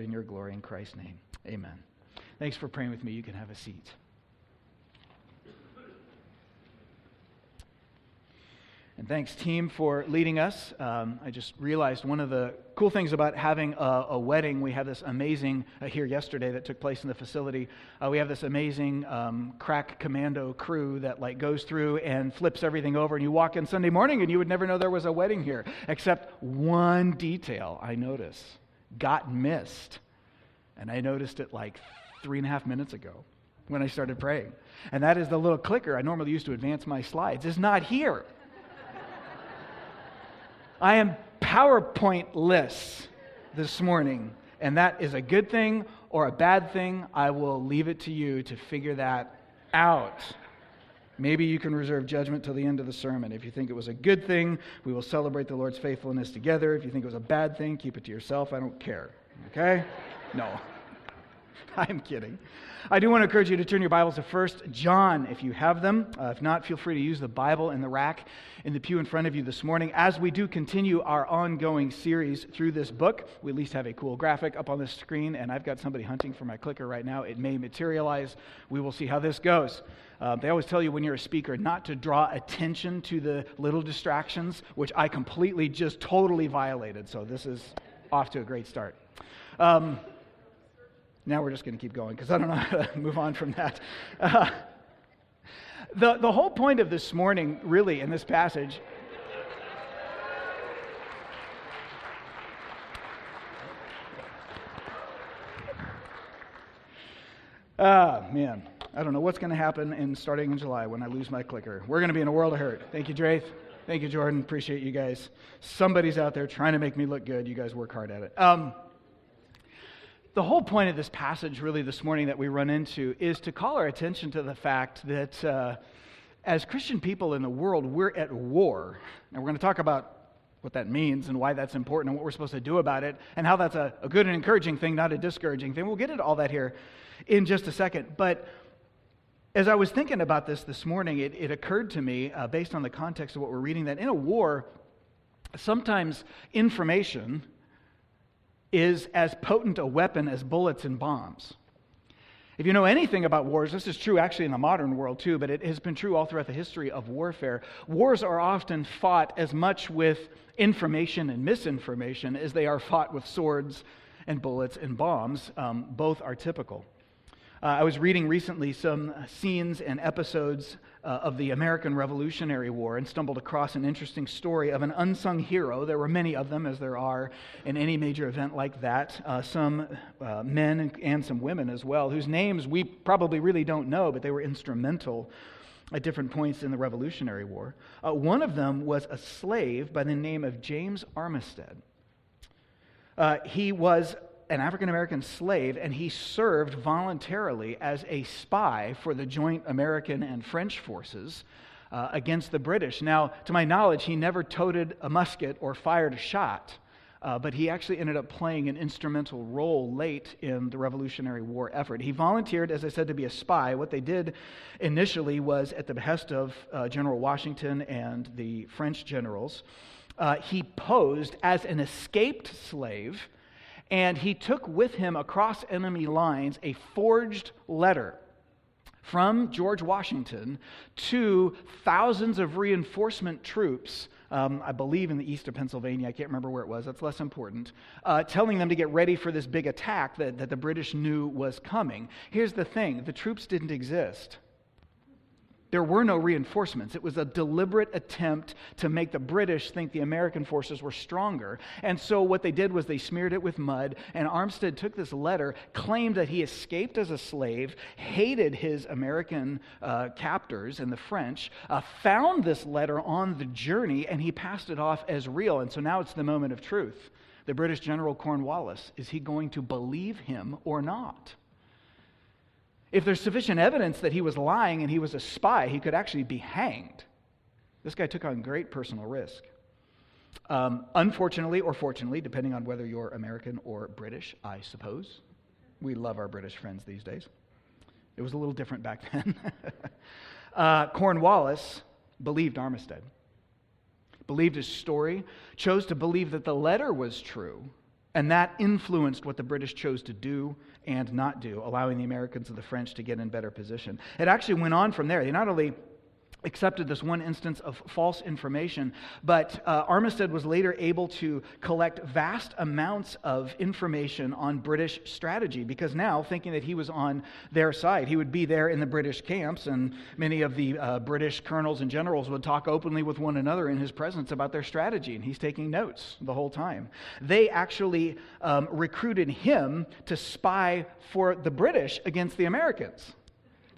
in your glory in Christ's name. Amen. Thanks for praying with me. You can have a seat. And thanks, team, for leading us. Um, I just realized one of the cool things about having a, a wedding, we have this amazing, uh, here yesterday that took place in the facility, uh, we have this amazing um, crack commando crew that like goes through and flips everything over. And you walk in Sunday morning and you would never know there was a wedding here, except one detail I notice got missed. And I noticed it like three and a half minutes ago when I started praying. And that is the little clicker I normally use to advance my slides is not here. I am PowerPointless this morning, and that is a good thing or a bad thing. I will leave it to you to figure that out. Maybe you can reserve judgment till the end of the sermon. If you think it was a good thing, we will celebrate the Lord's faithfulness together. If you think it was a bad thing, keep it to yourself. I don't care. Okay? No. I'm kidding. I do want to encourage you to turn your Bibles to 1 John if you have them. Uh, if not, feel free to use the Bible in the rack in the pew in front of you this morning. As we do continue our ongoing series through this book, we at least have a cool graphic up on the screen, and I've got somebody hunting for my clicker right now. It may materialize. We will see how this goes. Uh, they always tell you when you're a speaker not to draw attention to the little distractions, which I completely just totally violated. So this is off to a great start. Um, now we're just going to keep going because I don't know how to move on from that. Uh, the, the whole point of this morning, really, in this passage, Ah, man. I don't know what's going to happen in starting in July when I lose my clicker. We're going to be in a world of hurt. Thank you, Draith. Thank you, Jordan. Appreciate you guys. Somebody's out there trying to make me look good. You guys work hard at it. Um, the whole point of this passage, really, this morning that we run into is to call our attention to the fact that uh, as Christian people in the world, we're at war. And we're going to talk about what that means and why that's important and what we're supposed to do about it and how that's a, a good and encouraging thing, not a discouraging thing. We'll get into all that here in just a second. But as I was thinking about this this morning, it, it occurred to me, uh, based on the context of what we're reading, that in a war, sometimes information is as potent a weapon as bullets and bombs. If you know anything about wars, this is true actually in the modern world too, but it has been true all throughout the history of warfare. Wars are often fought as much with information and misinformation as they are fought with swords and bullets and bombs. Um, both are typical. Uh, I was reading recently some scenes and episodes uh, of the American Revolutionary War and stumbled across an interesting story of an unsung hero. There were many of them, as there are in any major event like that. Uh, some uh, men and some women as well, whose names we probably really don't know, but they were instrumental at different points in the Revolutionary War. Uh, one of them was a slave by the name of James Armistead. Uh, he was an African American slave, and he served voluntarily as a spy for the joint American and French forces uh, against the British. Now, to my knowledge, he never toted a musket or fired a shot. Uh, but he actually ended up playing an instrumental role late in the Revolutionary War effort. He volunteered, as I said, to be a spy. What they did initially was, at the behest of uh, General Washington and the French generals, uh, he posed as an escaped slave and he took with him across enemy lines a forged letter from George Washington to thousands of reinforcement troops, um, I believe in the east of Pennsylvania, I can't remember where it was, that's less important, uh, telling them to get ready for this big attack that, that the British knew was coming. Here's the thing the troops didn't exist. There were no reinforcements. It was a deliberate attempt to make the British think the American forces were stronger. And so what they did was they smeared it with mud, and Armistead took this letter, claimed that he escaped as a slave, hated his American uh, captors and the French, uh, found this letter on the journey, and he passed it off as real. And so now it's the moment of truth. The British General Cornwallis, is he going to believe him or not? If there's sufficient evidence that he was lying and he was a spy, he could actually be hanged. This guy took on great personal risk. Um, unfortunately, or fortunately, depending on whether you're American or British, I suppose. We love our British friends these days. It was a little different back then. uh, Cornwallis believed Armistead, believed his story, chose to believe that the letter was true, And that influenced what the British chose to do and not do, allowing the Americans and the French to get in better position. It actually went on from there. They not only accepted this one instance of false information, but uh, Armistead was later able to collect vast amounts of information on British strategy because now, thinking that he was on their side, he would be there in the British camps, and many of the uh, British colonels and generals would talk openly with one another in his presence about their strategy, and he's taking notes the whole time. They actually um, recruited him to spy for the British against the Americans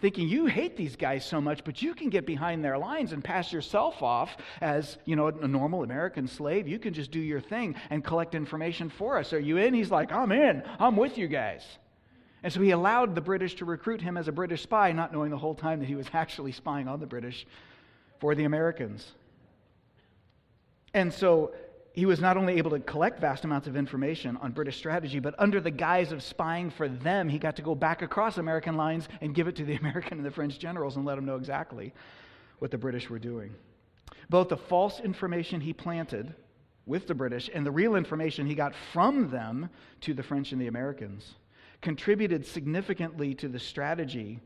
thinking you hate these guys so much, but you can get behind their lines and pass yourself off as, you know, a normal American slave. You can just do your thing and collect information for us. Are you in? He's like, I'm in. I'm with you guys. And so he allowed the British to recruit him as a British spy, not knowing the whole time that he was actually spying on the British for the Americans. And so he was not only able to collect vast amounts of information on British strategy, but under the guise of spying for them, he got to go back across American lines and give it to the American and the French generals and let them know exactly what the British were doing. Both the false information he planted with the British and the real information he got from them to the French and the Americans contributed significantly to the strategy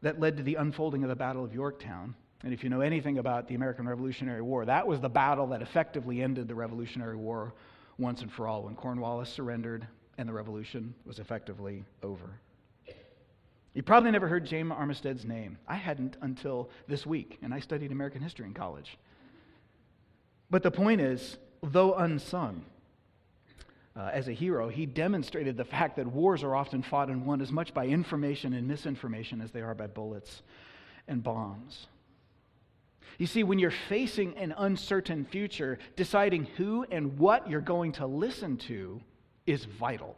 that led to the unfolding of the Battle of Yorktown and if you know anything about the American Revolutionary War, that was the battle that effectively ended the Revolutionary War once and for all when Cornwallis surrendered and the revolution was effectively over. You probably never heard James Armistead's name. I hadn't until this week, and I studied American history in college. But the point is, though unsung, uh, as a hero, he demonstrated the fact that wars are often fought and won as much by information and misinformation as they are by bullets and bombs. You see, when you're facing an uncertain future, deciding who and what you're going to listen to is vital.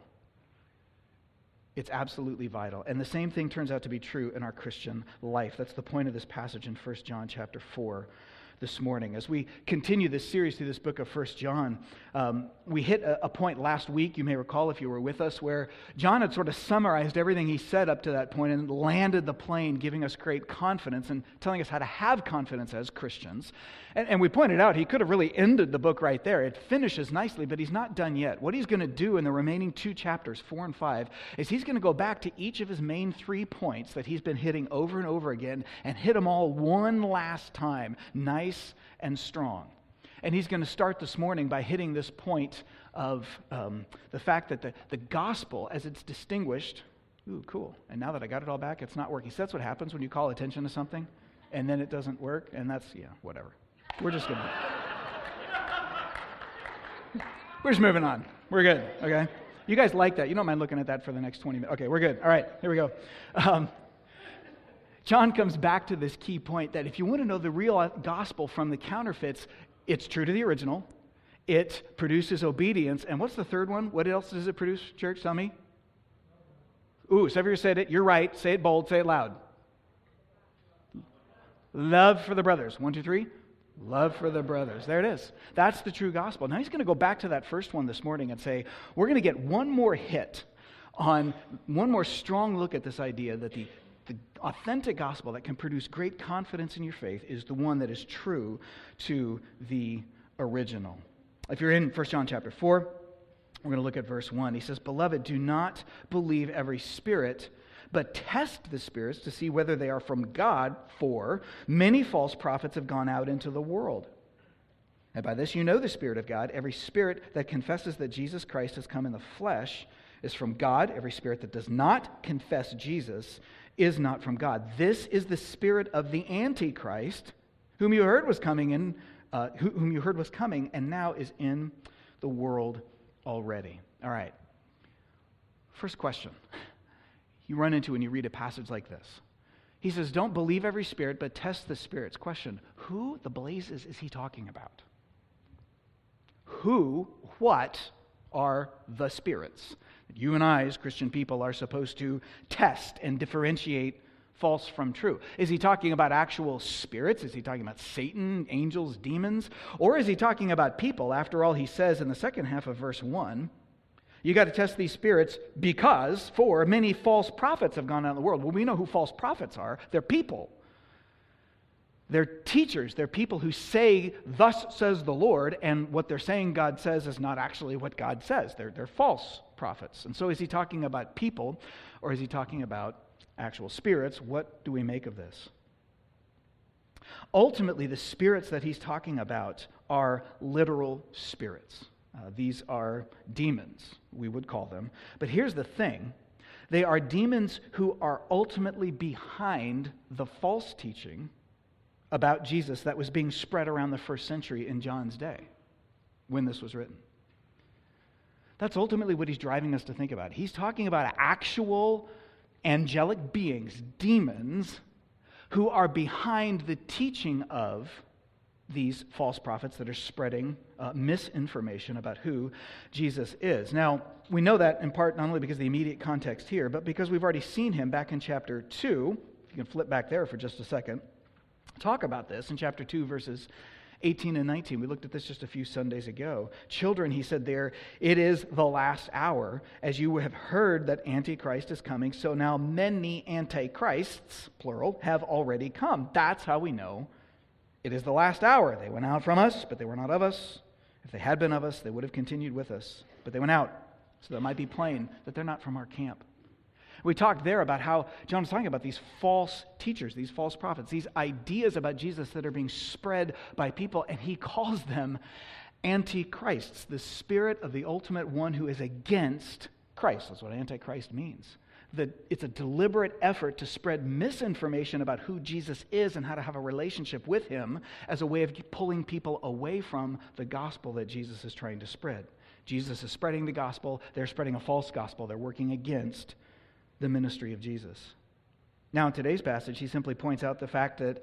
It's absolutely vital. And the same thing turns out to be true in our Christian life. That's the point of this passage in 1 John chapter 4 this morning. As we continue this series through this book of First John, um, we hit a, a, point last week, you may recall if you were with us, where John had sort of summarized everything he said up to that point and landed the plane, giving us great confidence and telling us how to have confidence as Christians. And, and we pointed out he could have really ended the book right there. It finishes nicely, but he's not done yet. What he's going to do in the remaining two chapters, four and five, is he's going to go back to each of his main three points that he's been hitting over and over again and hit them all one last time, nice and strong. And he's going to start this morning by hitting this point of um, the fact that the, the gospel, as it's distinguished, ooh, cool. And now that I got it all back, it's not working. So that's what happens when you call attention to something and then it doesn't work, and that's, yeah, whatever. We're just going to. We're just moving on. We're good, okay? You guys like that. You don't mind looking at that for the next 20 minutes. Okay, we're good. All right, here we go. Um, John comes back to this key point that if you want to know the real gospel from the counterfeits, it's true to the original. It produces obedience. And what's the third one? What else does it produce, church? Tell me. Ooh, Sevier said it. You're right. Say it bold. Say it loud. Love for the brothers. One, two, three. Love for the brothers. There it is. That's the true gospel. Now he's going to go back to that first one this morning and say, we're going to get one more hit on one more strong look at this idea that the, the authentic gospel that can produce great confidence in your faith is the one that is true to the original. If you're in 1 John chapter 4, we're going to look at verse 1. He says, Beloved, do not believe every spirit but test the spirits to see whether they are from God, for many false prophets have gone out into the world. And by this you know the Spirit of God. Every spirit that confesses that Jesus Christ has come in the flesh is from God. Every spirit that does not confess Jesus is not from God. This is the spirit of the Antichrist, whom you heard was coming in, uh, whom you heard was coming, and now is in the world already. All right. First question you run into when you read a passage like this. He says, Don't believe every spirit, but test the spirits. Question Who the blazes is he talking about? Who, what are the spirits? You and I, as Christian people, are supposed to test and differentiate false from true. Is he talking about actual spirits? Is he talking about Satan, angels, demons? Or is he talking about people? After all, he says in the second half of verse 1 you got to test these spirits because, for many false prophets have gone out in the world. Well, we know who false prophets are. They're people. They're teachers. They're people who say, Thus says the Lord, and what they're saying God says is not actually what God says. They're, they're false prophets. And so, is he talking about people or is he talking about actual spirits? What do we make of this? Ultimately, the spirits that he's talking about are literal spirits. Uh, these are demons, we would call them. But here's the thing they are demons who are ultimately behind the false teaching about Jesus that was being spread around the first century in John's day when this was written. That's ultimately what he's driving us to think about. He's talking about actual angelic beings, demons, who are behind the teaching of these false prophets that are spreading uh, misinformation about who Jesus is. Now, we know that in part not only because of the immediate context here, but because we've already seen him back in chapter 2. If you can flip back there for just a second talk about this in chapter 2, verses 18 and 19. We looked at this just a few Sundays ago. Children, he said there, it is the last hour. As you have heard that Antichrist is coming, so now many Antichrists, plural, have already come. That's how we know it is the last hour. They went out from us, but they were not of us. If they had been of us, they would have continued with us. But they went out, so that might be plain that they're not from our camp. We talked there about how John was talking about these false teachers, these false prophets, these ideas about Jesus that are being spread by people, and he calls them antichrists, the spirit of the ultimate one who is against Christ. That's what antichrist means. That it's a deliberate effort to spread misinformation about who Jesus is and how to have a relationship with him as a way of pulling people away from the gospel that Jesus is trying to spread. Jesus is spreading the gospel, they're spreading a false gospel, they're working against the ministry of Jesus. Now, in today's passage, he simply points out the fact that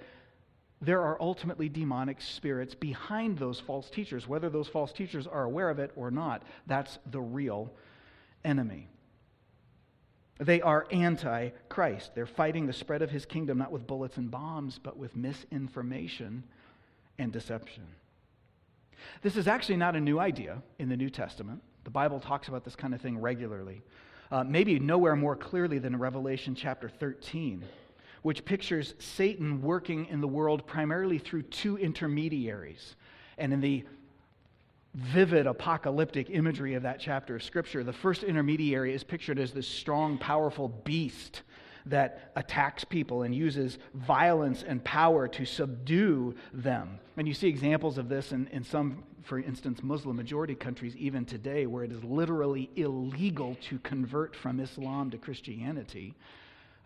there are ultimately demonic spirits behind those false teachers. Whether those false teachers are aware of it or not, that's the real enemy. They are anti Christ. They're fighting the spread of his kingdom not with bullets and bombs, but with misinformation and deception. This is actually not a new idea in the New Testament. The Bible talks about this kind of thing regularly uh, maybe nowhere more clearly than Revelation chapter 13, which pictures Satan working in the world primarily through two intermediaries. And in the vivid apocalyptic imagery of that chapter of Scripture, the first intermediary is pictured as this strong, powerful beast that attacks people and uses violence and power to subdue them. And you see examples of this in, in some, for instance, Muslim majority countries, even today, where it is literally illegal to convert from Islam to Christianity.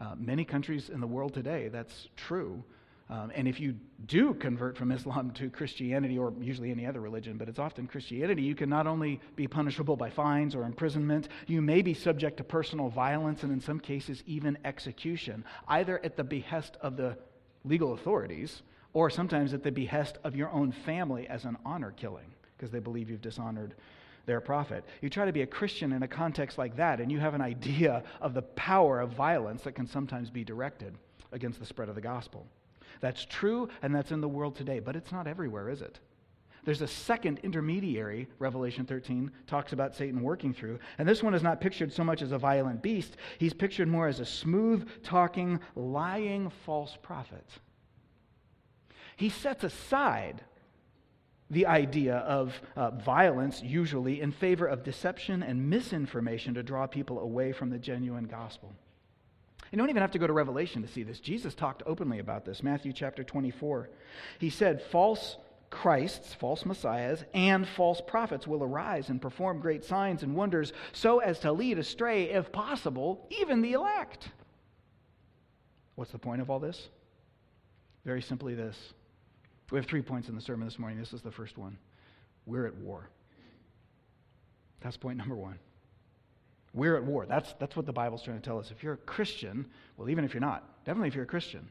Uh, many countries in the world today, that's true. Um, and if you do convert from Islam to Christianity, or usually any other religion, but it's often Christianity, you can not only be punishable by fines or imprisonment, you may be subject to personal violence and in some cases even execution, either at the behest of the legal authorities or sometimes at the behest of your own family as an honor killing because they believe you've dishonored their prophet. You try to be a Christian in a context like that, and you have an idea of the power of violence that can sometimes be directed against the spread of the gospel. That's true, and that's in the world today, but it's not everywhere, is it? There's a second intermediary, Revelation 13 talks about Satan working through. And this one is not pictured so much as a violent beast, he's pictured more as a smooth talking, lying false prophet. He sets aside the idea of uh, violence, usually, in favor of deception and misinformation to draw people away from the genuine gospel. You don't even have to go to Revelation to see this. Jesus talked openly about this. Matthew chapter 24. He said, False Christs, false messiahs, and false prophets will arise and perform great signs and wonders so as to lead astray, if possible, even the elect. What's the point of all this? Very simply this. We have three points in the sermon this morning. This is the first one. We're at war. That's point number one. We're at war. That's, that's what the Bible's trying to tell us. If you're a Christian, well, even if you're not, definitely if you're a Christian,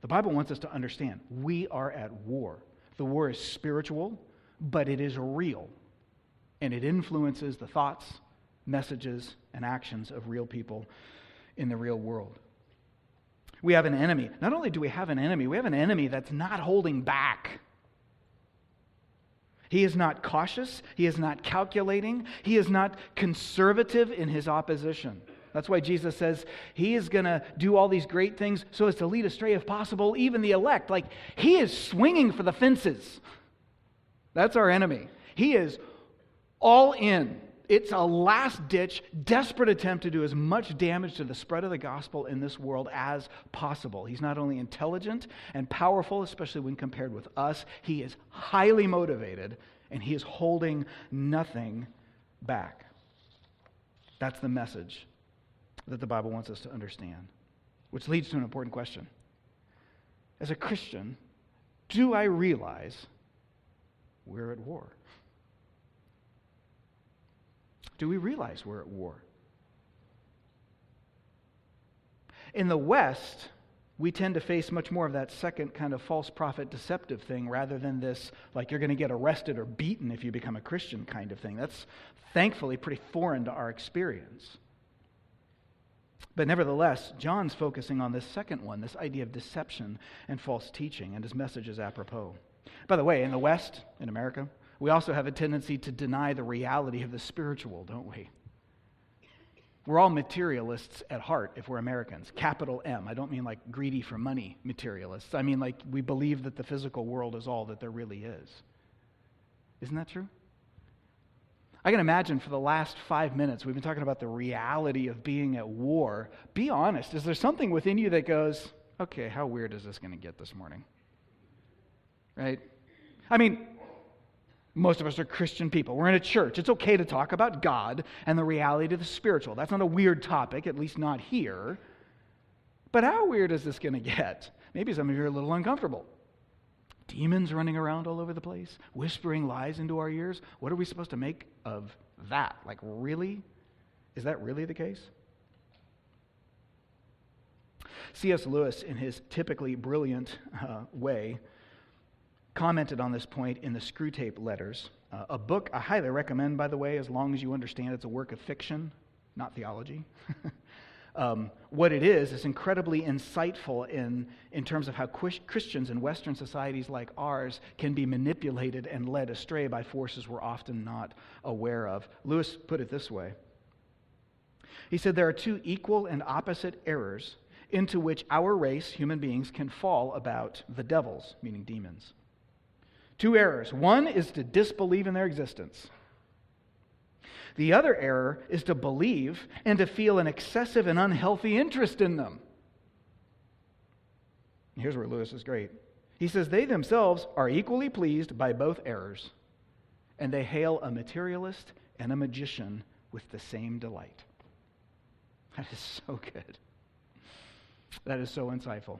the Bible wants us to understand we are at war. The war is spiritual, but it is real. And it influences the thoughts, messages, and actions of real people in the real world. We have an enemy. Not only do we have an enemy, we have an enemy that's not holding back. He is not cautious. He is not calculating. He is not conservative in his opposition. That's why Jesus says he is going to do all these great things so as to lead astray, if possible, even the elect. Like he is swinging for the fences. That's our enemy. He is all in. It's a last ditch, desperate attempt to do as much damage to the spread of the gospel in this world as possible. He's not only intelligent and powerful, especially when compared with us, he is highly motivated and he is holding nothing back. That's the message that the Bible wants us to understand, which leads to an important question. As a Christian, do I realize we're at war? Do we realize we're at war? In the West, we tend to face much more of that second kind of false prophet deceptive thing rather than this, like you're going to get arrested or beaten if you become a Christian kind of thing. That's thankfully pretty foreign to our experience. But nevertheless, John's focusing on this second one, this idea of deception and false teaching, and his message is apropos. By the way, in the West, in America, we also have a tendency to deny the reality of the spiritual, don't we? We're all materialists at heart if we're Americans. Capital M. I don't mean like greedy for money materialists. I mean like we believe that the physical world is all that there really is. Isn't that true? I can imagine for the last five minutes, we've been talking about the reality of being at war. Be honest. Is there something within you that goes, okay, how weird is this going to get this morning? Right? I mean, most of us are Christian people. We're in a church. It's okay to talk about God and the reality of the spiritual. That's not a weird topic, at least not here. But how weird is this going to get? Maybe some of you are a little uncomfortable. Demons running around all over the place, whispering lies into our ears. What are we supposed to make of that? Like, really? Is that really the case? C.S. Lewis, in his typically brilliant uh, way, commented on this point in the Screwtape Letters, uh, a book I highly recommend, by the way, as long as you understand it's a work of fiction, not theology. um, what it is is incredibly insightful in, in terms of how Christians in Western societies like ours can be manipulated and led astray by forces we're often not aware of. Lewis put it this way He said, There are two equal and opposite errors into which our race, human beings, can fall about the devils, meaning demons. Two errors. One is to disbelieve in their existence. The other error is to believe and to feel an excessive and unhealthy interest in them. Here's where Lewis is great. He says they themselves are equally pleased by both errors, and they hail a materialist and a magician with the same delight. That is so good. That is so insightful.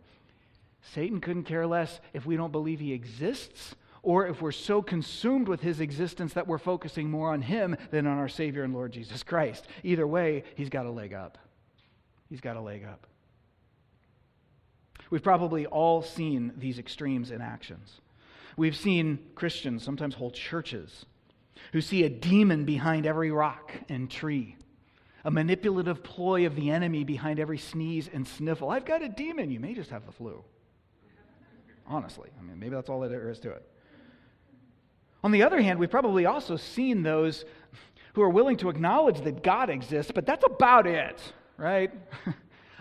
Satan couldn't care less if we don't believe he exists or if we're so consumed with his existence that we're focusing more on him than on our Savior and Lord Jesus Christ. Either way, he's got a leg up. He's got a leg up. We've probably all seen these extremes in actions. We've seen Christians, sometimes whole churches, who see a demon behind every rock and tree, a manipulative ploy of the enemy behind every sneeze and sniffle. I've got a demon. You may just have the flu. Honestly, I mean, maybe that's all there is to it. On the other hand, we've probably also seen those who are willing to acknowledge that God exists, but that's about it, right?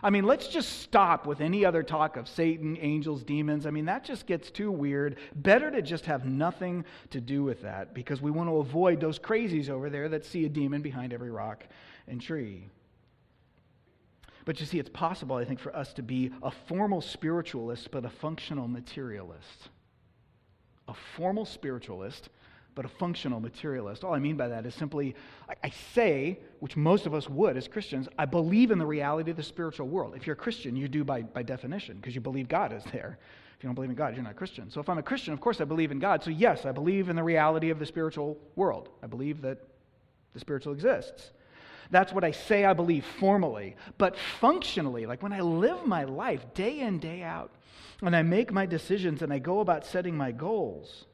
I mean, let's just stop with any other talk of Satan, angels, demons. I mean, that just gets too weird. Better to just have nothing to do with that because we want to avoid those crazies over there that see a demon behind every rock and tree. But you see, it's possible, I think, for us to be a formal spiritualist but a functional materialist a formal spiritualist, but a functional materialist. All I mean by that is simply, I say, which most of us would as Christians, I believe in the reality of the spiritual world. If you're a Christian, you do by, by definition, because you believe God is there. If you don't believe in God, you're not a Christian. So if I'm a Christian, of course I believe in God. So yes, I believe in the reality of the spiritual world. I believe that the spiritual exists. That's what I say I believe formally. But functionally, like when I live my life day in, day out, and I make my decisions and I go about setting my goals.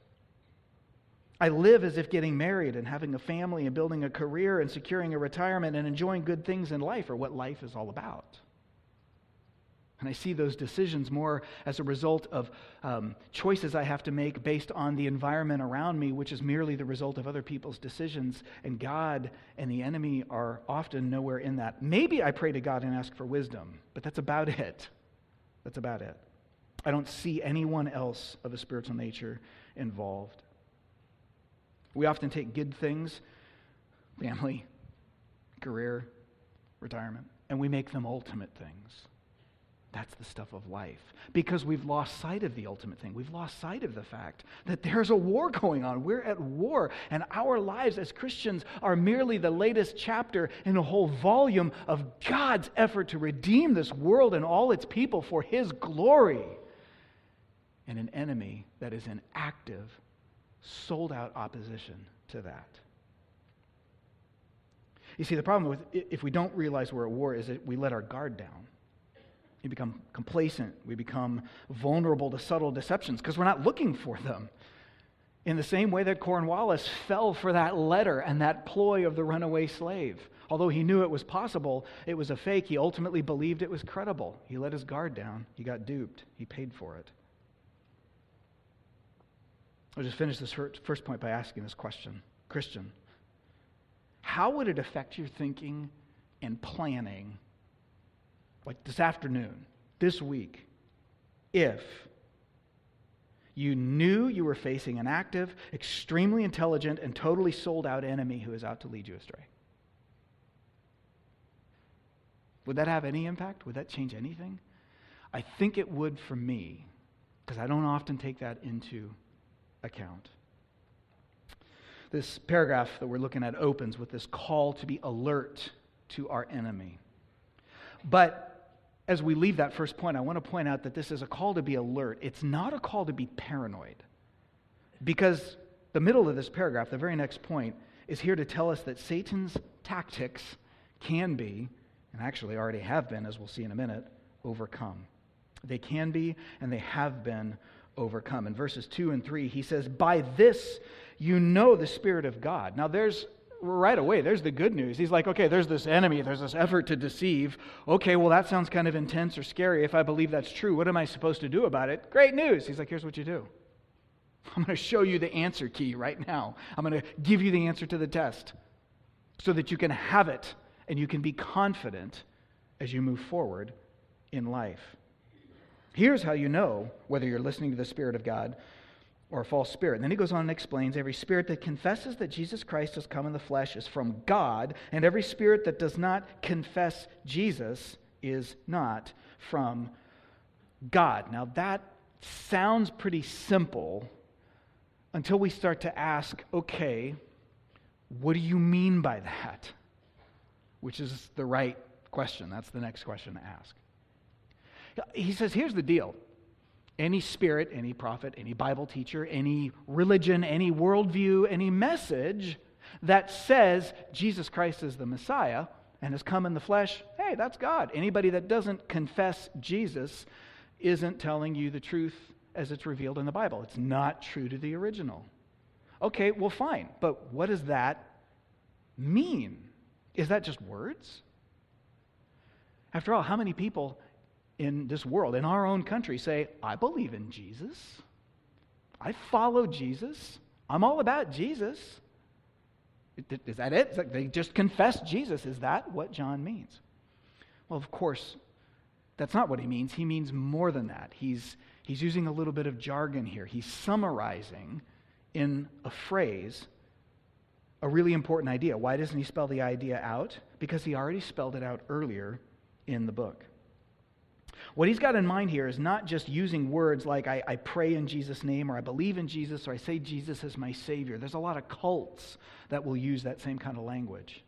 I live as if getting married and having a family and building a career and securing a retirement and enjoying good things in life are what life is all about. And I see those decisions more as a result of um, choices I have to make based on the environment around me, which is merely the result of other people's decisions. And God and the enemy are often nowhere in that. Maybe I pray to God and ask for wisdom, but that's about it. That's about it. I don't see anyone else of a spiritual nature involved. We often take good things, family, career, retirement, and we make them ultimate things. That's the stuff of life. Because we've lost sight of the ultimate thing. We've lost sight of the fact that there's a war going on. We're at war. And our lives as Christians are merely the latest chapter in a whole volume of God's effort to redeem this world and all its people for His glory. And an enemy that is in active, sold out opposition to that. You see, the problem with if we don't realize we're at war is that we let our guard down. We become complacent. We become vulnerable to subtle deceptions because we're not looking for them. In the same way that Cornwallis fell for that letter and that ploy of the runaway slave. Although he knew it was possible, it was a fake. He ultimately believed it was credible. He let his guard down. He got duped. He paid for it. I'll just finish this first point by asking this question Christian, how would it affect your thinking and planning like this afternoon, this week, if you knew you were facing an active, extremely intelligent, and totally sold out enemy who is out to lead you astray? Would that have any impact? Would that change anything? I think it would for me, because I don't often take that into account. This paragraph that we're looking at opens with this call to be alert to our enemy. But as we leave that first point, I want to point out that this is a call to be alert. It's not a call to be paranoid. Because the middle of this paragraph, the very next point, is here to tell us that Satan's tactics can be, and actually already have been, as we'll see in a minute, overcome. They can be, and they have been overcome. In verses 2 and 3, he says, By this you know the Spirit of God. Now, there's right away, there's the good news. He's like, okay, there's this enemy, there's this effort to deceive. Okay, well, that sounds kind of intense or scary. If I believe that's true, what am I supposed to do about it? Great news. He's like, here's what you do I'm going to show you the answer key right now. I'm going to give you the answer to the test so that you can have it and you can be confident as you move forward in life. Here's how you know whether you're listening to the Spirit of God or a false spirit. And then he goes on and explains every spirit that confesses that Jesus Christ has come in the flesh is from God, and every spirit that does not confess Jesus is not from God. Now, that sounds pretty simple until we start to ask okay, what do you mean by that? Which is the right question. That's the next question to ask. He says, here's the deal any spirit, any prophet, any Bible teacher, any religion, any worldview, any message that says Jesus Christ is the Messiah and has come in the flesh, hey, that's God. Anybody that doesn't confess Jesus isn't telling you the truth as it's revealed in the Bible. It's not true to the original. Okay, well, fine. But what does that mean? Is that just words? After all, how many people in this world, in our own country, say, I believe in Jesus. I follow Jesus. I'm all about Jesus. Is that it? They just confess Jesus. Is that what John means? Well, of course, that's not what he means. He means more than that. He's, he's using a little bit of jargon here. He's summarizing in a phrase a really important idea. Why doesn't he spell the idea out? Because he already spelled it out earlier in the book. What he's got in mind here is not just using words like I, I, pray in Jesus' name or I believe in Jesus or I say Jesus is my Savior. There's a lot of cults that will use that same kind of language,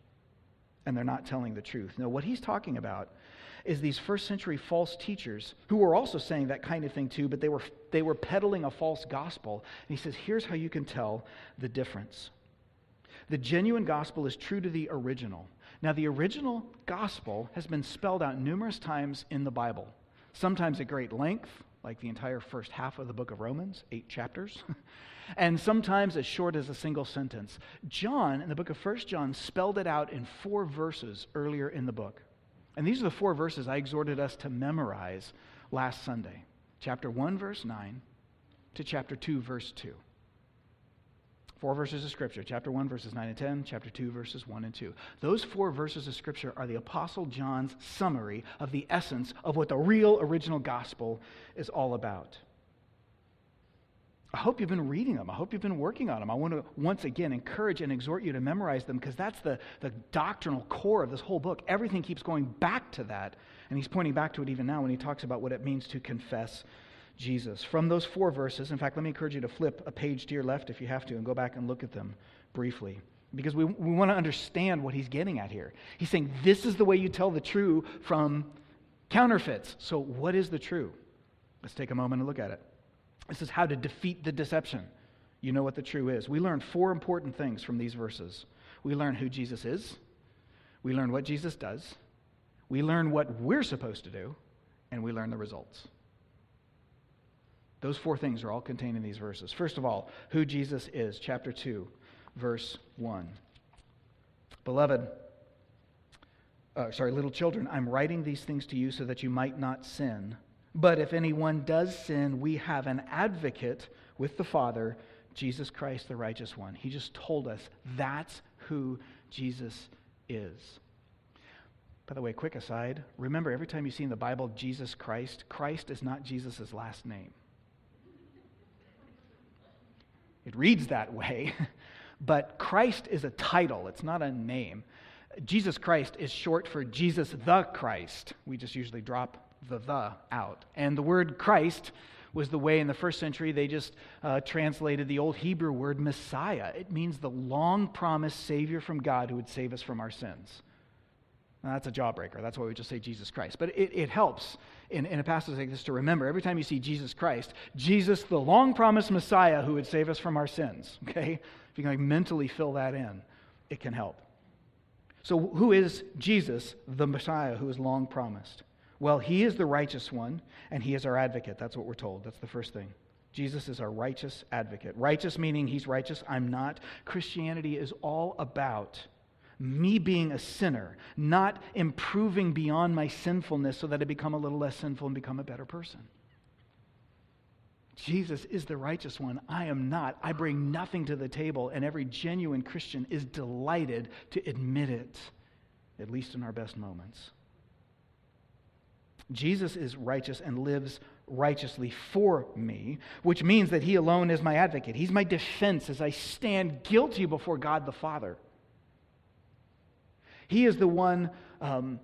and they're not telling the truth. No, what he's talking about is these first century false teachers who were also saying that kind of thing too, but they were, they were peddling a false gospel. And he says, here's how you can tell the difference. The genuine gospel is true to the original. Now, the original gospel has been spelled out numerous times in the Bible sometimes at great length, like the entire first half of the book of Romans, eight chapters, and sometimes as short as a single sentence. John, in the book of First John, spelled it out in four verses earlier in the book. And these are the four verses I exhorted us to memorize last Sunday chapter 1, verse 9 to chapter 2, verse 2. Four verses of Scripture, chapter 1, verses 9 and 10, chapter 2, verses 1 and 2. Those four verses of Scripture are the Apostle John's summary of the essence of what the real original gospel is all about. I hope you've been reading them. I hope you've been working on them. I want to once again encourage and exhort you to memorize them because that's the, the doctrinal core of this whole book. Everything keeps going back to that. And he's pointing back to it even now when he talks about what it means to confess Jesus. From those four verses, in fact, let me encourage you to flip a page to your left if you have to and go back and look at them briefly. Because we, we want to understand what he's getting at here. He's saying this is the way you tell the true from counterfeits. So, what is the true? Let's take a moment and look at it. This is how to defeat the deception. You know what the true is. We learn four important things from these verses. We learn who Jesus is, we learn what Jesus does, we learn what we're supposed to do, and we learn the results. Those four things are all contained in these verses. First of all, who Jesus is, chapter 2, verse 1. Beloved, uh, sorry, little children, I'm writing these things to you so that you might not sin. But if anyone does sin, we have an advocate with the Father, Jesus Christ, the righteous one. He just told us that's who Jesus is. By the way, quick aside remember, every time you see in the Bible Jesus Christ, Christ is not Jesus' last name. It reads that way, but Christ is a title, it's not a name. Jesus Christ is short for Jesus the Christ. We just usually drop the the out. And the word Christ was the way in the first century they just uh, translated the old Hebrew word Messiah. It means the long promised Savior from God who would save us from our sins. Now, that's a jawbreaker. That's why we just say Jesus Christ. But it, it helps in, in a passage like this to remember every time you see Jesus Christ, Jesus, the long promised Messiah who would save us from our sins. Okay? If you can like mentally fill that in, it can help. So, who is Jesus, the Messiah who is long promised? Well, he is the righteous one, and he is our advocate. That's what we're told. That's the first thing. Jesus is our righteous advocate. Righteous meaning he's righteous, I'm not. Christianity is all about me being a sinner, not improving beyond my sinfulness so that I become a little less sinful and become a better person. Jesus is the righteous one. I am not. I bring nothing to the table, and every genuine Christian is delighted to admit it, at least in our best moments. Jesus is righteous and lives righteously for me, which means that he alone is my advocate. He's my defense as I stand guilty before God the Father. He is the one um,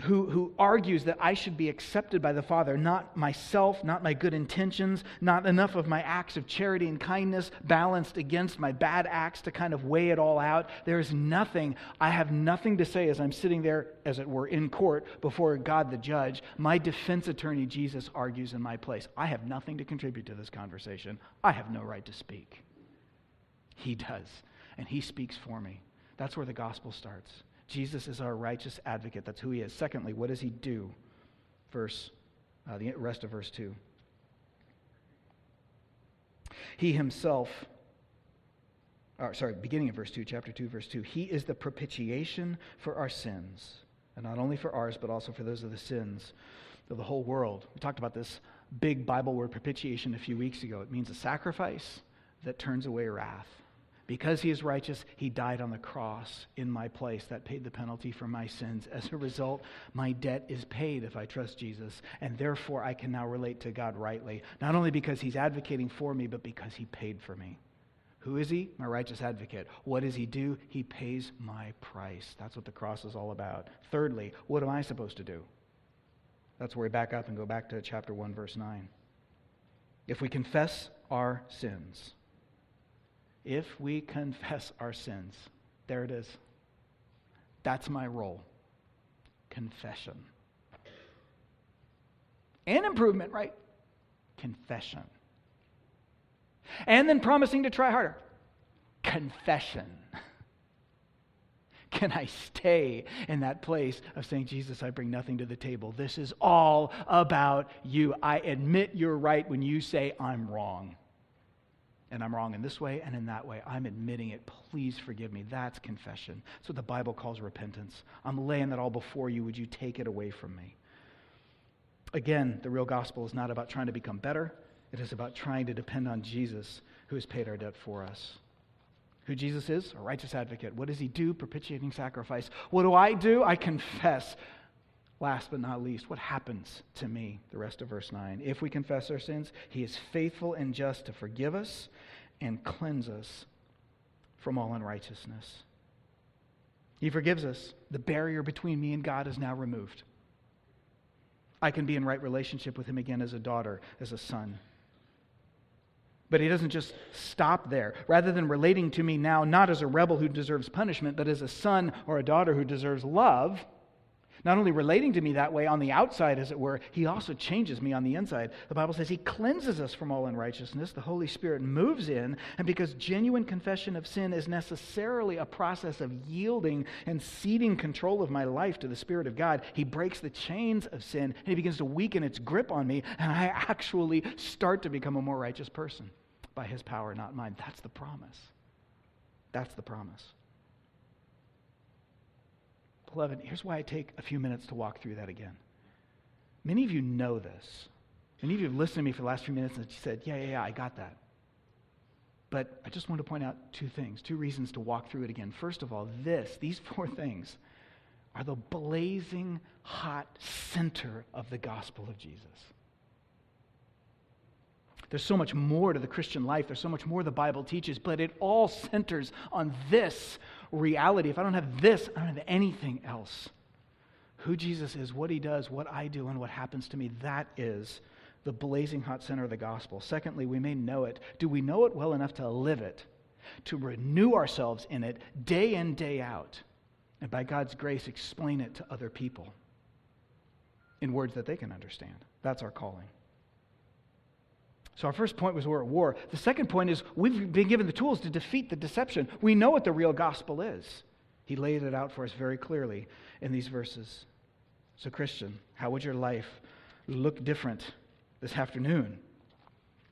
who, who argues that I should be accepted by the Father, not myself, not my good intentions, not enough of my acts of charity and kindness balanced against my bad acts to kind of weigh it all out. There is nothing, I have nothing to say as I'm sitting there, as it were, in court before God the judge. My defense attorney, Jesus, argues in my place. I have nothing to contribute to this conversation. I have no right to speak. He does, and He speaks for me. That's where the gospel starts. Jesus is our righteous advocate. That's who he is. Secondly, what does he do? Verse, uh, the rest of verse 2. He himself, or sorry, beginning of verse 2, chapter 2, verse 2. He is the propitiation for our sins. And not only for ours, but also for those of the sins of the whole world. We talked about this big Bible word propitiation a few weeks ago. It means a sacrifice that turns away wrath. Because he is righteous, he died on the cross in my place. That paid the penalty for my sins. As a result, my debt is paid if I trust Jesus, and therefore I can now relate to God rightly, not only because he's advocating for me, but because he paid for me. Who is he? My righteous advocate. What does he do? He pays my price. That's what the cross is all about. Thirdly, what am I supposed to do? That's where we back up and go back to chapter 1, verse 9. If we confess our sins, if we confess our sins. There it is. That's my role confession. And improvement, right? Confession. And then promising to try harder. Confession. Can I stay in that place of saying, Jesus, I bring nothing to the table? This is all about you. I admit you're right when you say I'm wrong. And I'm wrong in this way and in that way. I'm admitting it. Please forgive me. That's confession. That's what the Bible calls repentance. I'm laying that all before you. Would you take it away from me? Again, the real gospel is not about trying to become better, it is about trying to depend on Jesus who has paid our debt for us. Who Jesus is? A righteous advocate. What does he do? Propitiating sacrifice. What do I do? I confess. Last but not least, what happens to me? The rest of verse 9. If we confess our sins, he is faithful and just to forgive us and cleanse us from all unrighteousness. He forgives us. The barrier between me and God is now removed. I can be in right relationship with him again as a daughter, as a son. But he doesn't just stop there. Rather than relating to me now not as a rebel who deserves punishment, but as a son or a daughter who deserves love, not only relating to me that way on the outside, as it were, he also changes me on the inside. The Bible says he cleanses us from all unrighteousness. The Holy Spirit moves in, and because genuine confession of sin is necessarily a process of yielding and ceding control of my life to the Spirit of God, he breaks the chains of sin and he begins to weaken its grip on me, and I actually start to become a more righteous person by his power, not mine. That's the promise. That's the promise. Beloved, here's why I take a few minutes to walk through that again. Many of you know this. Many of you have listened to me for the last few minutes and said, Yeah, yeah, yeah, I got that. But I just want to point out two things, two reasons to walk through it again. First of all, this, these four things, are the blazing hot center of the gospel of Jesus. There's so much more to the Christian life. There's so much more the Bible teaches, but it all centers on this reality. If I don't have this, I don't have anything else. Who Jesus is, what he does, what I do, and what happens to me, that is the blazing hot center of the gospel. Secondly, we may know it. Do we know it well enough to live it, to renew ourselves in it day in, day out, and by God's grace, explain it to other people in words that they can understand? That's our calling. So, our first point was we're at war. The second point is we've been given the tools to defeat the deception. We know what the real gospel is. He laid it out for us very clearly in these verses. So, Christian, how would your life look different this afternoon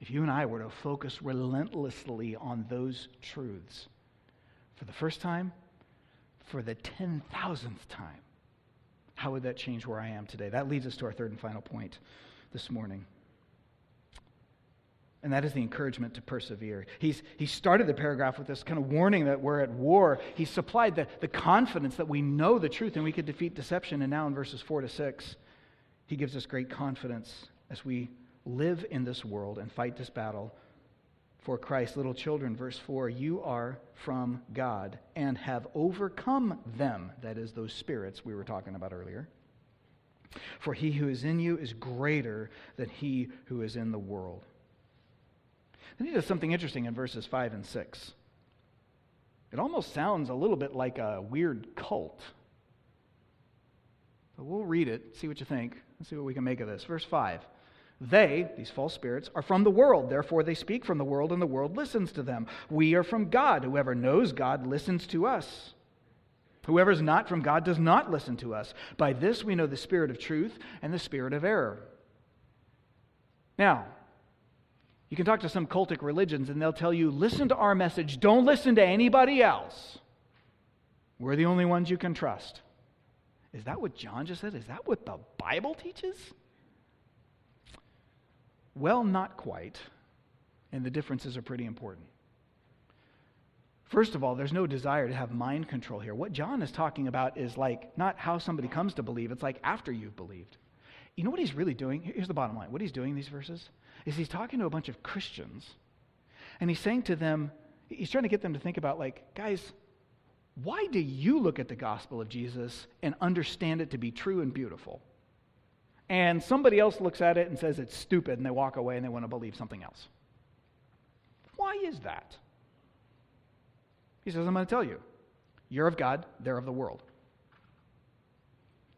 if you and I were to focus relentlessly on those truths for the first time, for the 10,000th time? How would that change where I am today? That leads us to our third and final point this morning. And that is the encouragement to persevere. He's, he started the paragraph with this kind of warning that we're at war. He supplied the, the confidence that we know the truth and we could defeat deception. And now in verses 4 to 6, he gives us great confidence as we live in this world and fight this battle for Christ. Little children, verse 4 you are from God and have overcome them. That is, those spirits we were talking about earlier. For he who is in you is greater than he who is in the world. Then he does something interesting in verses 5 and 6. It almost sounds a little bit like a weird cult. But we'll read it, see what you think, and see what we can make of this. Verse 5. They, these false spirits, are from the world. Therefore, they speak from the world, and the world listens to them. We are from God. Whoever knows God listens to us. Whoever is not from God does not listen to us. By this we know the spirit of truth and the spirit of error. Now, you can talk to some cultic religions and they'll tell you, listen to our message, don't listen to anybody else. We're the only ones you can trust. Is that what John just said? Is that what the Bible teaches? Well, not quite. And the differences are pretty important. First of all, there's no desire to have mind control here. What John is talking about is like not how somebody comes to believe, it's like after you've believed. You know what he's really doing? Here's the bottom line. What he's doing in these verses is he's talking to a bunch of Christians and he's saying to them, he's trying to get them to think about, like, guys, why do you look at the gospel of Jesus and understand it to be true and beautiful? And somebody else looks at it and says it's stupid and they walk away and they want to believe something else. Why is that? He says, I'm going to tell you. You're of God, they're of the world.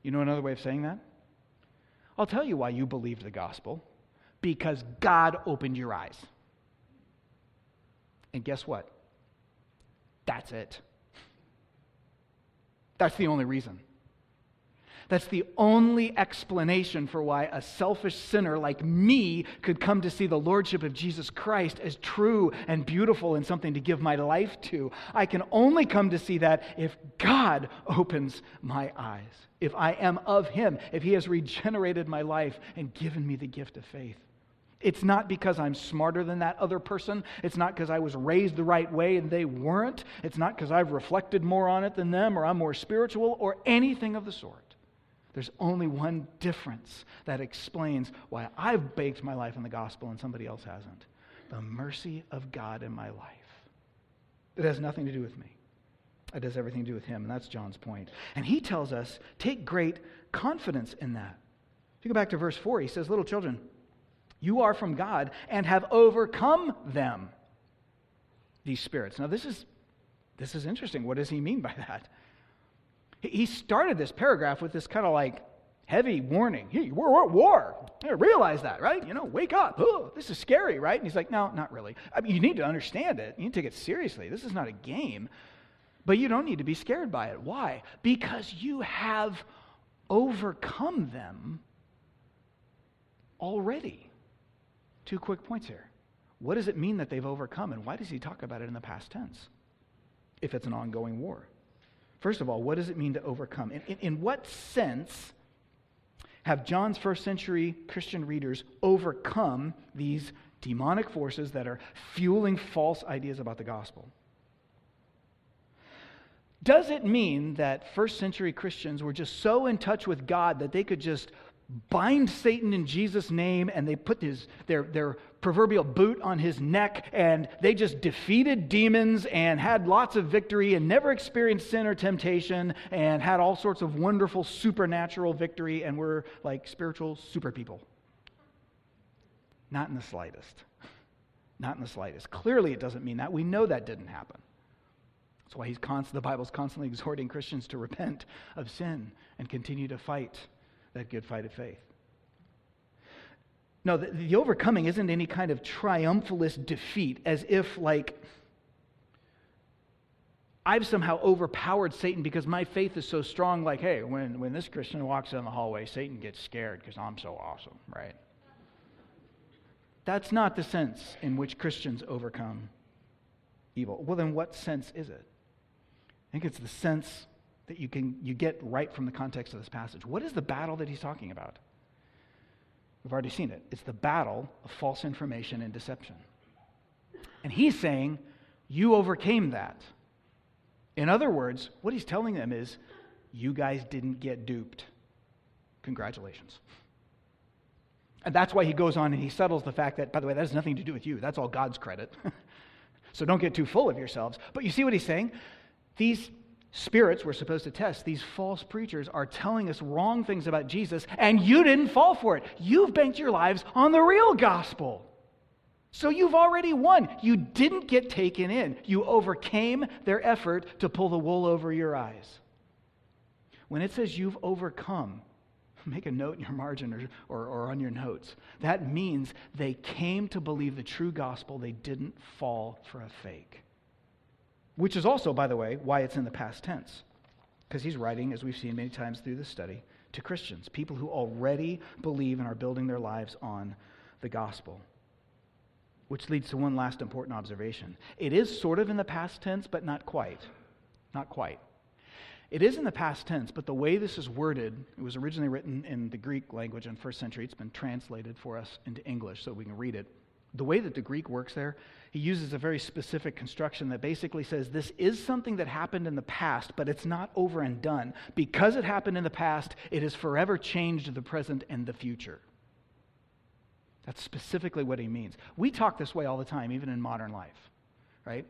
You know another way of saying that? I'll tell you why you believed the gospel because God opened your eyes. And guess what? That's it. That's the only reason. That's the only explanation for why a selfish sinner like me could come to see the Lordship of Jesus Christ as true and beautiful and something to give my life to. I can only come to see that if God opens my eyes, if I am of Him, if He has regenerated my life and given me the gift of faith. It's not because I'm smarter than that other person. It's not because I was raised the right way and they weren't. It's not because I've reflected more on it than them or I'm more spiritual or anything of the sort. There's only one difference that explains why I've baked my life in the gospel and somebody else hasn't the mercy of God in my life. It has nothing to do with me, it has everything to do with Him. And that's John's point. And he tells us take great confidence in that. If you go back to verse 4, he says, Little children, you are from God and have overcome them, these spirits. Now, this is, this is interesting. What does he mean by that? He started this paragraph with this kind of like heavy warning. Hey, we're at war. realize that, right? You know, wake up. Oh, this is scary, right? And he's like, no, not really. I mean, you need to understand it. You need to take it seriously. This is not a game. But you don't need to be scared by it. Why? Because you have overcome them already. Two quick points here. What does it mean that they've overcome, and why does he talk about it in the past tense if it's an ongoing war? First of all, what does it mean to overcome? In, in, in what sense have John's first century Christian readers overcome these demonic forces that are fueling false ideas about the gospel? Does it mean that first century Christians were just so in touch with God that they could just bind Satan in Jesus' name, and they put his, their, their proverbial boot on his neck, and they just defeated demons and had lots of victory and never experienced sin or temptation and had all sorts of wonderful supernatural victory and were like spiritual super people. Not in the slightest. Not in the slightest. Clearly, it doesn't mean that. We know that didn't happen. That's why he's const- the Bible's constantly exhorting Christians to repent of sin and continue to fight that good fight of faith. No, the, the overcoming isn't any kind of triumphalist defeat, as if, like, I've somehow overpowered Satan because my faith is so strong. Like, hey, when, when this Christian walks down the hallway, Satan gets scared because I'm so awesome, right? That's not the sense in which Christians overcome evil. Well, then what sense is it? I think it's the sense that you can you get right from the context of this passage. What is the battle that he's talking about? We've already seen it. It's the battle of false information and deception. And he's saying, You overcame that. In other words, what he's telling them is, You guys didn't get duped. Congratulations. And that's why he goes on and he settles the fact that, by the way, that has nothing to do with you. That's all God's credit. so don't get too full of yourselves. But you see what he's saying? These spirits we're supposed to test, these false preachers are telling us wrong things about Jesus, and you didn't fall for it. You've banked your lives on the real gospel. So you've already won. You didn't get taken in. You overcame their effort to pull the wool over your eyes. When it says you've overcome, make a note in your margin or, or, or, on your notes. That means they came to believe the true gospel, they didn't fall for a fake. Which is also, by the way, why it's in the past tense. Because he's writing, as we've seen many times through this study, to Christians, people who already believe and are building their lives on the gospel. Which leads to one last important observation. It is sort of in the past tense, but not quite. Not quite. It is in the past tense, but the way this is worded, it was originally written in the Greek language in first century. It's been translated for us into English so we can read it. The way that the Greek works there he uses a very specific construction that basically says this is something that happened in the past, but it's not over and done. Because it happened in the past, it has forever changed the present and the future. That's specifically what he means. We talk this way all the time, even in modern life, right?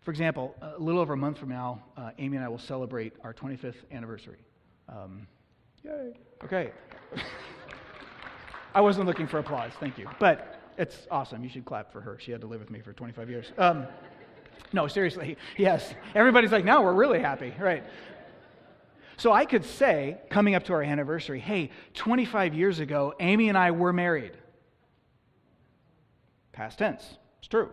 For example, a little over a month from now, uh, Amy and I will celebrate our 25th anniversary. Um, yay. Okay. I wasn't looking for applause, thank you. But it's awesome. You should clap for her. She had to live with me for 25 years. Um, no, seriously. Yes. Everybody's like, now we're really happy. Right. So I could say, coming up to our anniversary, hey, 25 years ago, Amy and I were married. Past tense. It's true.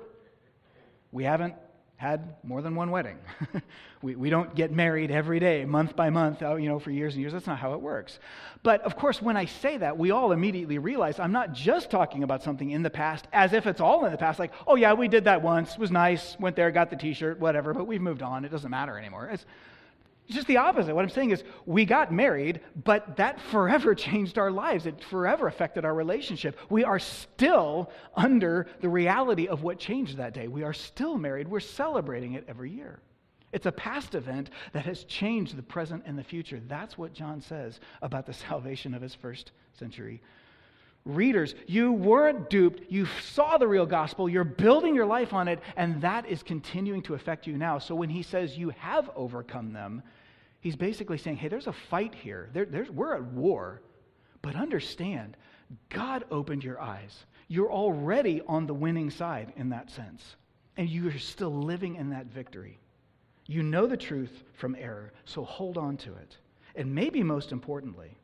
We haven't had more than one wedding. we, we don't get married every day, month by month, you know, for years and years. That's not how it works. But of course, when I say that, we all immediately realize I'm not just talking about something in the past as if it's all in the past. Like, oh, yeah, we did that once, was nice, went there, got the t shirt, whatever, but we've moved on. It doesn't matter anymore. It's, it's just the opposite. What I'm saying is, we got married, but that forever changed our lives. It forever affected our relationship. We are still under the reality of what changed that day. We are still married. We're celebrating it every year. It's a past event that has changed the present and the future. That's what John says about the salvation of his first century readers. You weren't duped. You saw the real gospel. You're building your life on it, and that is continuing to affect you now. So when he says you have overcome them, he's basically saying, hey, there's a fight here. There, we're at war. But understand, God opened your eyes. You're already on the winning side in that sense, and you are still living in that victory. You know the truth from error, so hold on to it. And maybe most importantly,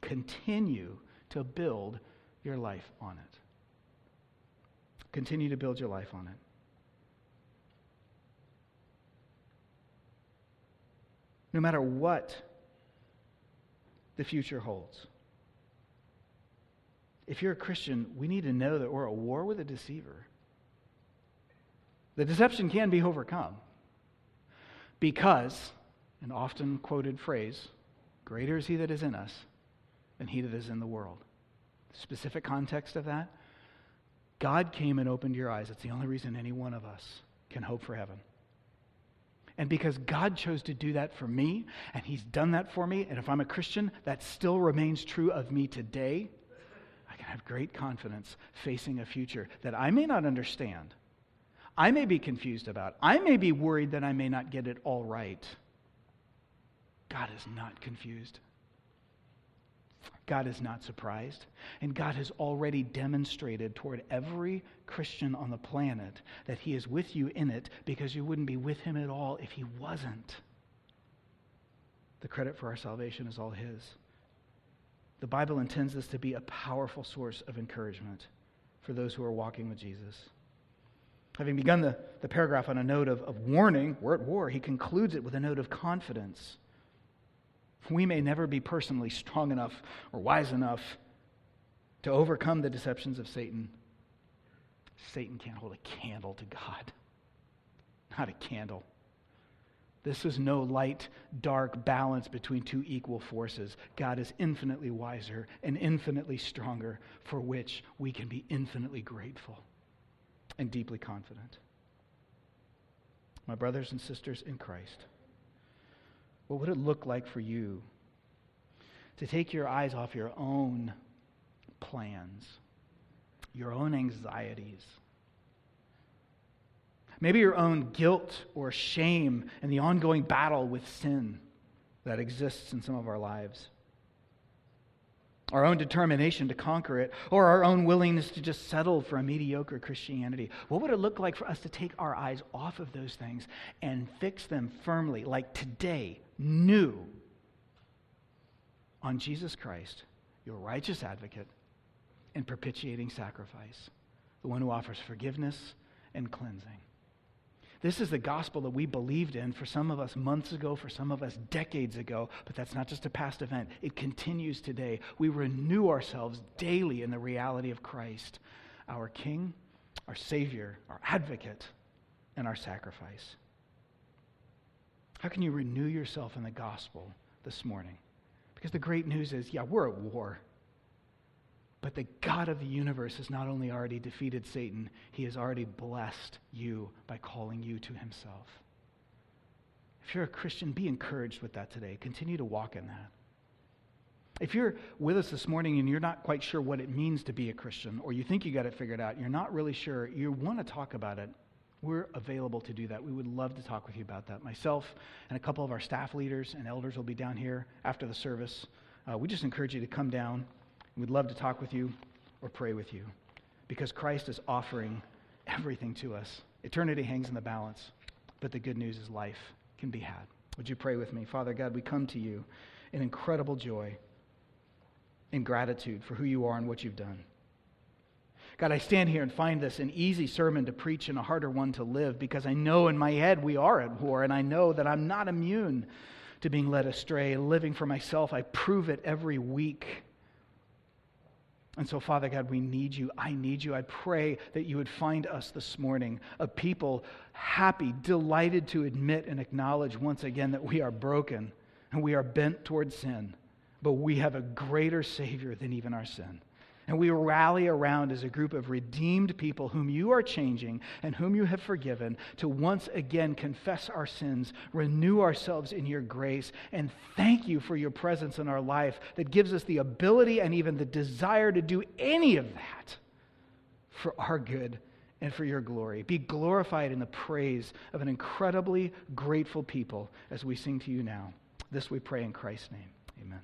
continue to build your life on it. Continue to build your life on it. No matter what the future holds. If you're a Christian, we need to know that we're at war with a deceiver. The deception can be overcome because, an often quoted phrase, greater is he that is in us than he that is in the world specific context of that, God came and opened your eyes. It's the only reason any one of us can hope for heaven. And because God chose to do that for me, and He's done that for me, and if I'm a Christian, that still remains true of me today, I can have great confidence facing a future that I may not understand. I may be confused about. I may be worried that I may not get it all right. God is not confused. God is not surprised. And God has already demonstrated toward every Christian on the planet that He is with you in it because you wouldn't be with Him at all if He wasn't. The credit for our salvation is all His. The Bible intends this to be a powerful source of encouragement for those who are walking with Jesus. Having begun the, the paragraph on a note of, of warning, we're at war, he concludes it with a note of confidence. We may never be personally strong enough or wise enough to overcome the deceptions of Satan. Satan can't hold a candle to God. Not a candle. This is no light, dark balance between two equal forces. God is infinitely wiser and infinitely stronger, for which we can be infinitely grateful and deeply confident. My brothers and sisters in Christ. What would it look like for you to take your eyes off your own plans, your own anxieties? Maybe your own guilt or shame and the ongoing battle with sin that exists in some of our lives. Our own determination to conquer it, or our own willingness to just settle for a mediocre Christianity. What would it look like for us to take our eyes off of those things and fix them firmly, like today, new on Jesus Christ, your righteous advocate and propitiating sacrifice, the one who offers forgiveness and cleansing. This is the gospel that we believed in for some of us months ago, for some of us decades ago, but that's not just a past event. It continues today. We renew ourselves daily in the reality of Christ, our King, our Savior, our advocate, and our sacrifice. How can you renew yourself in the gospel this morning? Because the great news is yeah, we're at war. But the God of the universe has not only already defeated Satan, he has already blessed you by calling you to himself. If you're a Christian, be encouraged with that today. Continue to walk in that. If you're with us this morning and you're not quite sure what it means to be a Christian, or you think you got it figured out, you're not really sure, you want to talk about it, we're available to do that. We would love to talk with you about that. Myself and a couple of our staff leaders and elders will be down here after the service. Uh, we just encourage you to come down. We'd love to talk with you or pray with you because Christ is offering everything to us. Eternity hangs in the balance, but the good news is life can be had. Would you pray with me? Father God, we come to you in incredible joy and gratitude for who you are and what you've done. God, I stand here and find this an easy sermon to preach and a harder one to live because I know in my head we are at war, and I know that I'm not immune to being led astray. Living for myself, I prove it every week. And so, Father God, we need you. I need you. I pray that you would find us this morning a people happy, delighted to admit and acknowledge once again that we are broken and we are bent towards sin, but we have a greater Savior than even our sin. And we rally around as a group of redeemed people whom you are changing and whom you have forgiven to once again confess our sins, renew ourselves in your grace, and thank you for your presence in our life that gives us the ability and even the desire to do any of that for our good and for your glory. Be glorified in the praise of an incredibly grateful people as we sing to you now. This we pray in Christ's name. Amen.